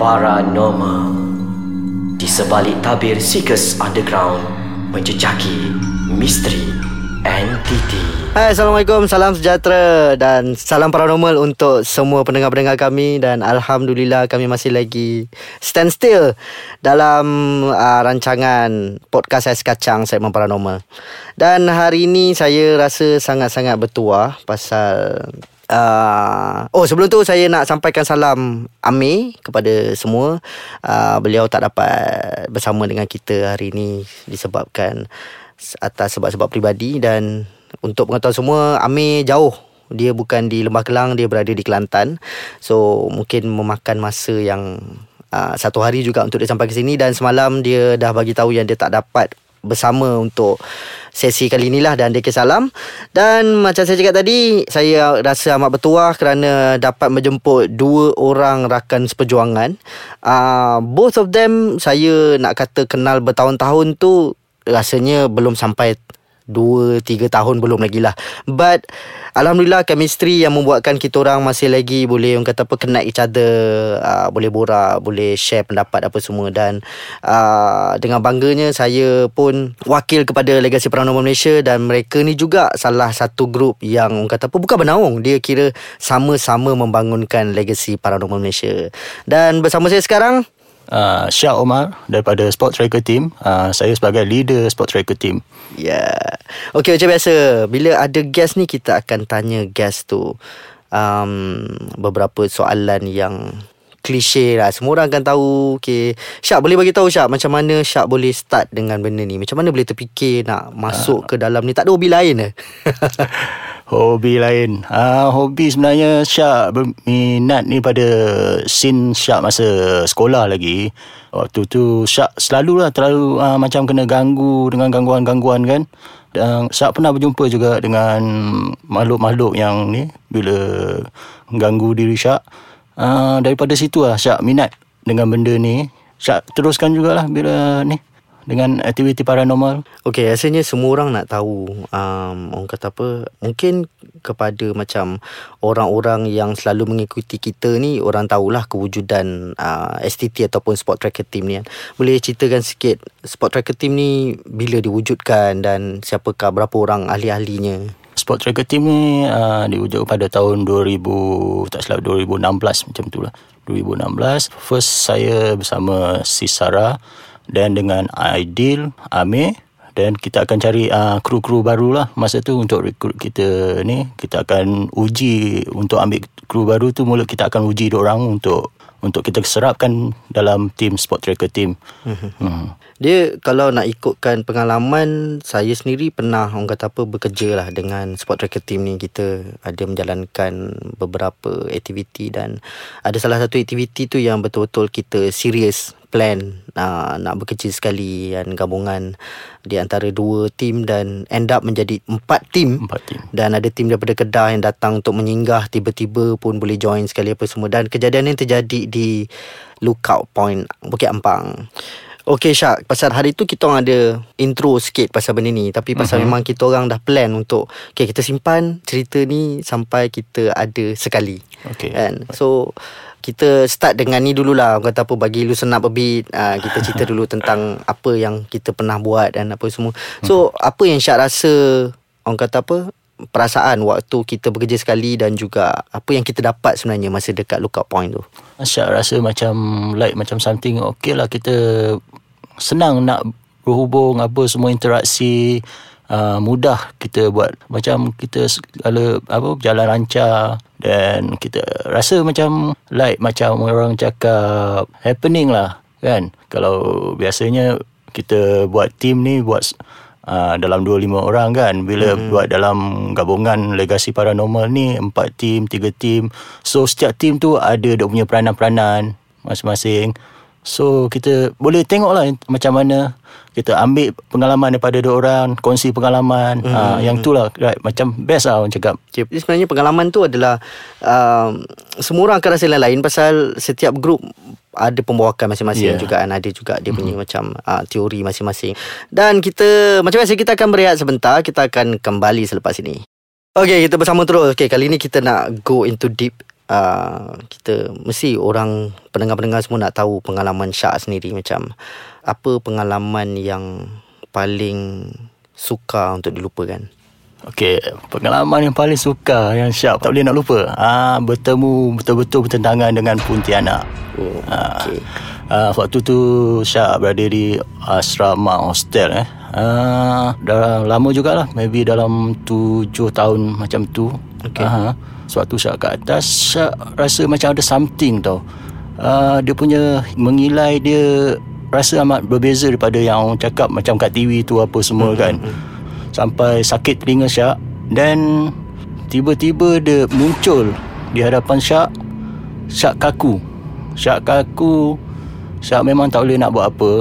Paranormal. Di sebalik tabir Seekers Underground Menjejaki misteri entiti Hai Assalamualaikum Salam sejahtera Dan salam paranormal Untuk semua pendengar-pendengar kami Dan Alhamdulillah Kami masih lagi Stand still Dalam uh, Rancangan Podcast Ais Kacang Segmen Paranormal. Dan hari ini Saya rasa sangat-sangat bertuah Pasal Uh, oh sebelum tu saya nak sampaikan salam Amir kepada semua. Uh, Beliau tak dapat bersama dengan kita hari ini Disebabkan atas sebab-sebab pribadi Dan untuk pengetahuan semua Amir jauh. Dia bukan di Lembah Kelang Dia berada di Kelantan. So mungkin memakan masa yang uh, Satu hari juga untuk dia sampai ke sini Dan semalam dia dah bagi tahu yang dia tak dapat bersama untuk sesi kali inilah dan dia salam. Dan macam saya cakap tadi saya rasa amat bertuah kerana dapat menjemput dua orang rakan seperjuangan. Uh, both of them saya nak kata kenal bertahun-tahun tu rasanya belum sampai Dua, tiga tahun belum lagi lah. But Alhamdulillah chemistry yang membuatkan kita orang masih lagi boleh orang kata apa connect each other uh, boleh borak boleh share pendapat apa semua. Dan uh, dengan bangganya saya pun wakil kepada Legasi Paranormal Malaysia dan mereka ni juga salah satu grup yang orang kata apa bukan bernaung. Dia kira sama-sama membangunkan Legasi Paranormal Malaysia. Dan bersama saya sekarang uh, Syah Omar daripada Sport Tracker Team. Uh, saya sebagai leader Sport Tracker Team. Ya. Yeah. Okay macam biasa. Bila ada guest ni kita akan tanya guest tu um, beberapa soalan yang klise lah. Semua orang akan tahu. Okay. Syak boleh bagi tahu Syak macam mana Syak boleh start dengan benda ni. Macam mana boleh terfikir nak masuk uh. ke dalam ni. Tak ada hobi lain ke? Hobi lain uh, Hobi sebenarnya Syak berminat ni pada Scene Syak masa sekolah lagi Waktu tu Syak selalu lah Terlalu uh, macam kena ganggu Dengan gangguan-gangguan kan Dan Syak pernah berjumpa juga dengan Makhluk-makhluk yang ni Bila Ganggu diri Syak uh, Daripada situ lah Syak minat Dengan benda ni Syak teruskan jugalah Bila ni dengan aktiviti paranormal? Okay, rasanya semua orang nak tahu um, orang kata apa, mungkin kepada macam orang-orang yang selalu mengikuti kita ni, orang tahulah kewujudan uh, STT ataupun Sport Tracker Team ni kan. Boleh ceritakan sikit Sport Tracker Team ni bila diwujudkan dan siapakah berapa orang ahli-ahlinya? Sport Tracker Team ni uh, diwujud pada tahun 2000, tak silap 2016 macam tu lah. 2016, first saya bersama si Sarah, dan dengan Aidil, Amir dan kita akan cari uh, kru-kru baru lah masa tu untuk rekrut kita ni kita akan uji untuk ambil kru baru tu mula kita akan uji orang untuk untuk kita serapkan dalam team sport tracker team. Mhm. hmm. Dia kalau nak ikutkan pengalaman saya sendiri pernah orang kata apa bekerja lah dengan sport tracker team ni kita ada menjalankan beberapa aktiviti dan ada salah satu aktiviti tu yang betul-betul kita serius plan uh, nak bekerja sekali dan gabungan di antara dua tim dan end up menjadi empat tim empat tim dan ada tim daripada Kedah yang datang untuk menyinggah tiba-tiba pun boleh join sekali apa semua. Dan kejadian ini terjadi di Lookout Point Bukit Ampang. Okay Syak Pasal hari tu kita orang ada Intro sikit pasal benda ni. Tapi pasal uh-huh. memang kita orang dah plan untuk Okay kita simpan cerita ni Sampai kita ada sekali. Okay. Kan? So kita start dengan ni dululah. Kata apa bagi lu senap a bit uh, kita cerita dulu tentang apa yang kita pernah buat dan apa semua. So hmm. apa yang Syak rasa orang kata apa perasaan waktu kita bekerja sekali dan juga apa yang kita dapat sebenarnya masa dekat lookout point tu? Syak rasa macam like macam something okay lah kita senang nak berhubung apa semua interaksi uh, mudah kita buat. Macam kita segala apa jalan lancar dan kita rasa macam like macam orang cakap happening lah kan? Kalau biasanya kita buat team ni buat uh, dalam 2-5 orang kan? Bila hmm. buat dalam gabungan legasi paranormal ni 4 team 3 team. So setiap team tu ada dia punya peranan-peranan masing-masing So kita boleh tengok lah macam mana kita ambil pengalaman daripada dua orang, kongsi pengalaman. Hmm. Uh, yang tu lah right, macam best lah orang cakap. Okay. Sebenarnya pengalaman tu adalah uh, semua orang akan rasa lain-lain pasal setiap grup ada pembawakan masing-masing yeah. juga kan ada juga dia punya mm-hmm. macam uh, teori masing-masing dan kita macam biasa kita akan berehat sebentar kita akan kembali selepas ini Okay kita bersama terus Okay kali ni kita nak go into deep uh, kita mesti orang pendengar-pendengar semua nak tahu pengalaman Syak sendiri macam apa pengalaman yang paling suka untuk dilupakan. Okey, pengalaman yang paling suka yang Syak tak boleh nak lupa. Ah bertemu betul-betul bertentangan dengan Pontianak. Oh, Ah, okey. ah, waktu tu Syak berada di asrama hostel eh. Ah, dah lama jugalah, maybe dalam tujuh tahun macam tu. Okey. Ah, Suatu Syak kat atas Syak rasa macam ada something tau. Ah, dia punya mengilai dia rasa amat berbeza daripada yang orang cakap macam kat TV tu apa semua kan. Sampai sakit telinga Syak dan tiba-tiba dia muncul di hadapan Syak Syak kaku. Syak kaku. Syak memang tak boleh nak buat apa.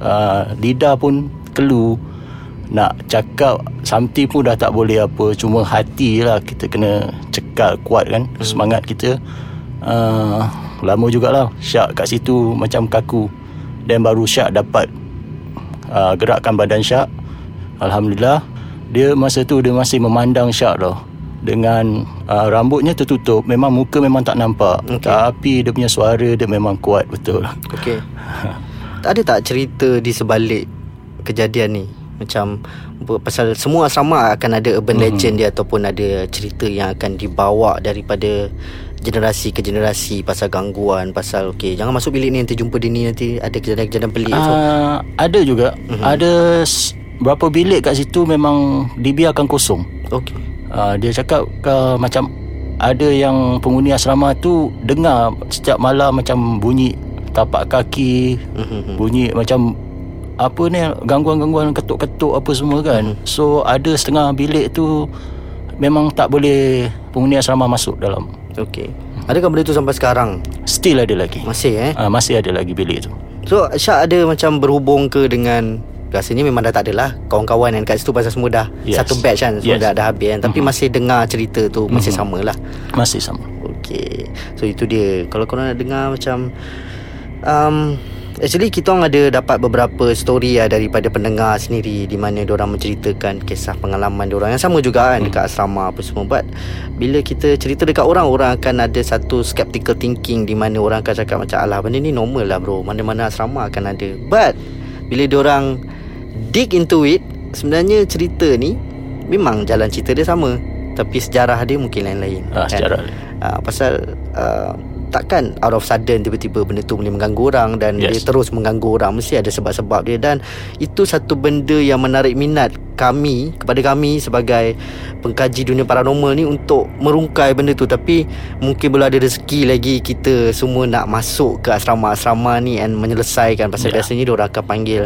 Uh, Lidah pun kelu Nak cakap Something pun dah tak boleh apa. Cuma hati lah Kita kena cekal kuat kan Semangat kita. Uh, Lama jugalah Syak kat situ macam kaku. Dan baru Syak dapat uh, Gerakkan badan Syak. Alhamdulillah. Dia masa tu dia masih memandang Syak tau. Dengan uh, rambutnya tertutup memang muka memang tak nampak. Okey. tapi dia punya suara dia memang kuat betul. Okey. tak ada tak cerita di sebalik kejadian ni? Macam pasal semua asrama akan ada urban legend dia ataupun ada cerita yang akan dibawa daripada generasi ke generasi pasal gangguan pasal okey jangan masuk bilik ni nanti jumpa dia ni nanti ada kejadian-kejadian pelik so. Uh, ada juga. Mhm. ada berapa bilik kat situ memang dibiarkan kosong. Okey. Uh, dia cakap uh, macam ada yang penghuni asrama tu dengar setiap malam macam bunyi tapak kaki Mhm. bunyi macam apa ni gangguan-gangguan ketuk-ketuk apa semua kan. So ada setengah bilik tu memang tak boleh penghuni asrama masuk dalam. Okey. Adakah benda tu sampai sekarang? Still ada lagi. Masih eh? Uh, masih ada lagi bilik tu. So Syak ada macam berhubung ke dengan Rasanya memang dah tak ada lah Kawan-kawan yang kat situ pasal semua dah Yes. Satu batch kan Semua Yes. dah, dah habis kan. Tapi masih dengar cerita tu Masih sama lah. Masih sama. Okay So itu dia. Kalau korang nak dengar macam um, Actually kita orang ada dapat beberapa story lah daripada pendengar sendiri di mana orang menceritakan kisah pengalaman orang. Yang sama juga kan dekat asrama apa semua. But bila kita cerita dekat orang orang akan ada satu skeptical thinking di mana orang akan cakap macam alah benda ni normal lah bro. Mana-mana asrama akan ada. But bila orang dig into it sebenarnya cerita ni memang jalan cerita dia sama. Tapi sejarah dia mungkin lain-lain Ah, sejarah dia. uh, pasal uh, takkan out of sudden tiba-tiba benda tu boleh mengganggu orang dan yes. Dia terus mengganggu orang. Mesti ada sebab-sebab dia. Dan itu satu benda yang menarik minat kami kepada kami sebagai pengkaji dunia paranormal ni untuk merungkai benda tu. Tapi mungkin belum ada rezeki lagi kita semua nak masuk ke asrama-asrama ni and menyelesaikan. Pasal Ya. biasanya dia orang akan panggil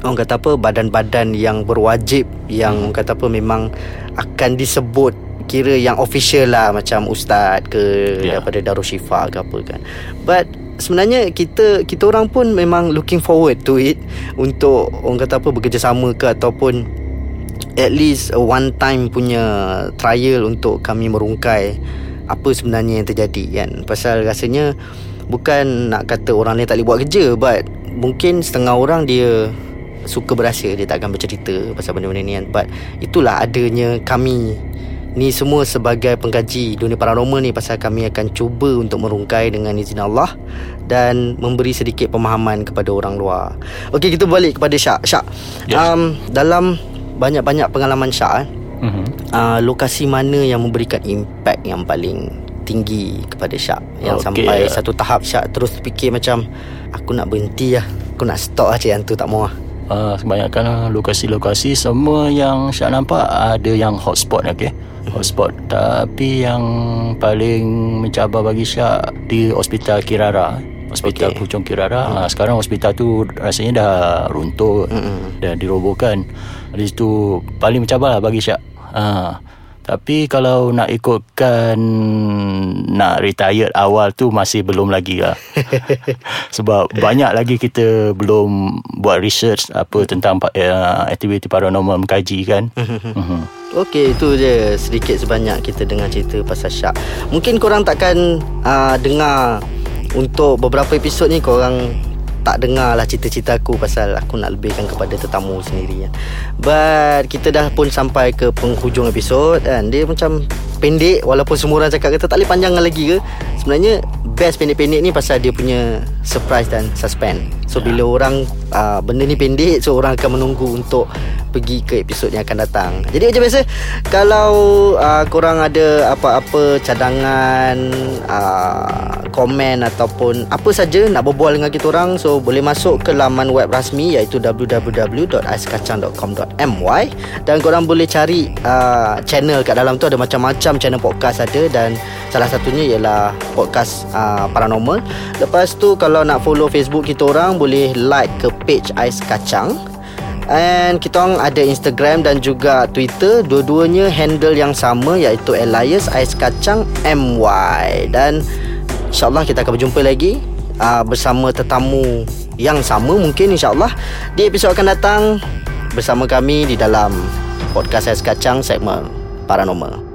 orang kata apa badan-badan yang berwajib yang orang kata apa memang akan disebut kira yang official lah macam ustaz ke Ya. daripada Darul Syifa ke apa kan. But sebenarnya kita kita orang pun memang looking forward to it untuk orang kata apa bekerjasama ke ataupun at least a one time punya trial untuk kami merungkai apa sebenarnya yang terjadi kan. Pasal rasanya bukan nak kata orang lain tak boleh buat kerja but mungkin setengah orang dia suka berasa dia tak akan bercerita pasal benda-benda ni kan. But itulah adanya kami ni semua sebagai pengkaji dunia paranormal ni pasal kami akan cuba untuk merungkai dengan izin Allah dan memberi sedikit pemahaman kepada orang luar. Okey kita balik kepada Syak. Syak. Yes. Um dalam banyak-banyak pengalaman Syak eh, mm-hmm. uh, lokasi mana yang memberikan impact yang paling tinggi kepada Syak yang Okey, sampai ya. satu tahap Syak terus fikir macam aku nak berhenti lah. Aku nak stop aja yang tu tak mau lah. uh, kebanyakan uh, lokasi-lokasi semua yang saya nampak ada yang hotspot okey hotspot tapi yang paling mencabar bagi Syak di hospital Kirara hospital okay. Puchong Kirara hmm. uh, sekarang hospital tu rasanya dah runtuh Mm-mm. dah dirobohkan di situ paling mencabar lah bagi Syak uh, tapi kalau nak ikutkan nak retired awal tu masih belum lagi lah. Sebab banyak lagi kita belum buat research apa tentang uh, aktiviti paranormal mengkaji kan. Mhm. Okey itu je sedikit sebanyak kita dengar cerita pasal Syak. Mungkin korang takkan uh, dengar untuk beberapa episod ni korang tak dengar lah cerita-cerita aku pasal aku nak lebihkan kepada tetamu sendiri kan. But kita dah pun sampai ke penghujung episod kan. Dia macam pendek walaupun semua orang cakap kata tak boleh panjangkan lagi ke sebenarnya best pendek-pendek ni pasal dia punya surprise dan suspense so yeah. bila orang uh, benda ni pendek so orang akan menunggu untuk pergi ke episod yang akan datang. Jadi macam biasa kalau uh, korang ada apa-apa cadangan uh, komen ataupun apa saja nak berbual dengan kita orang so boleh masuk ke laman web rasmi iaitu www.aiskacang.com.my dan korang boleh cari uh, channel kat dalam tu ada macam-macam channel podcast ada dan salah satunya ialah podcast uh, paranormal. Lepas tu kalau nak follow Facebook kita orang boleh like ke page Ais Kacang. And kita orang ada Instagram dan juga Twitter. Dua-duanya handle yang sama Iaitu Elias Ais Kacang MY Dan InsyaAllah kita akan berjumpa lagi uh, Bersama tetamu yang sama mungkin insyaAllah. Di episod akan datang Bersama kami di dalam Podcast Ais Kacang segmen Paranormal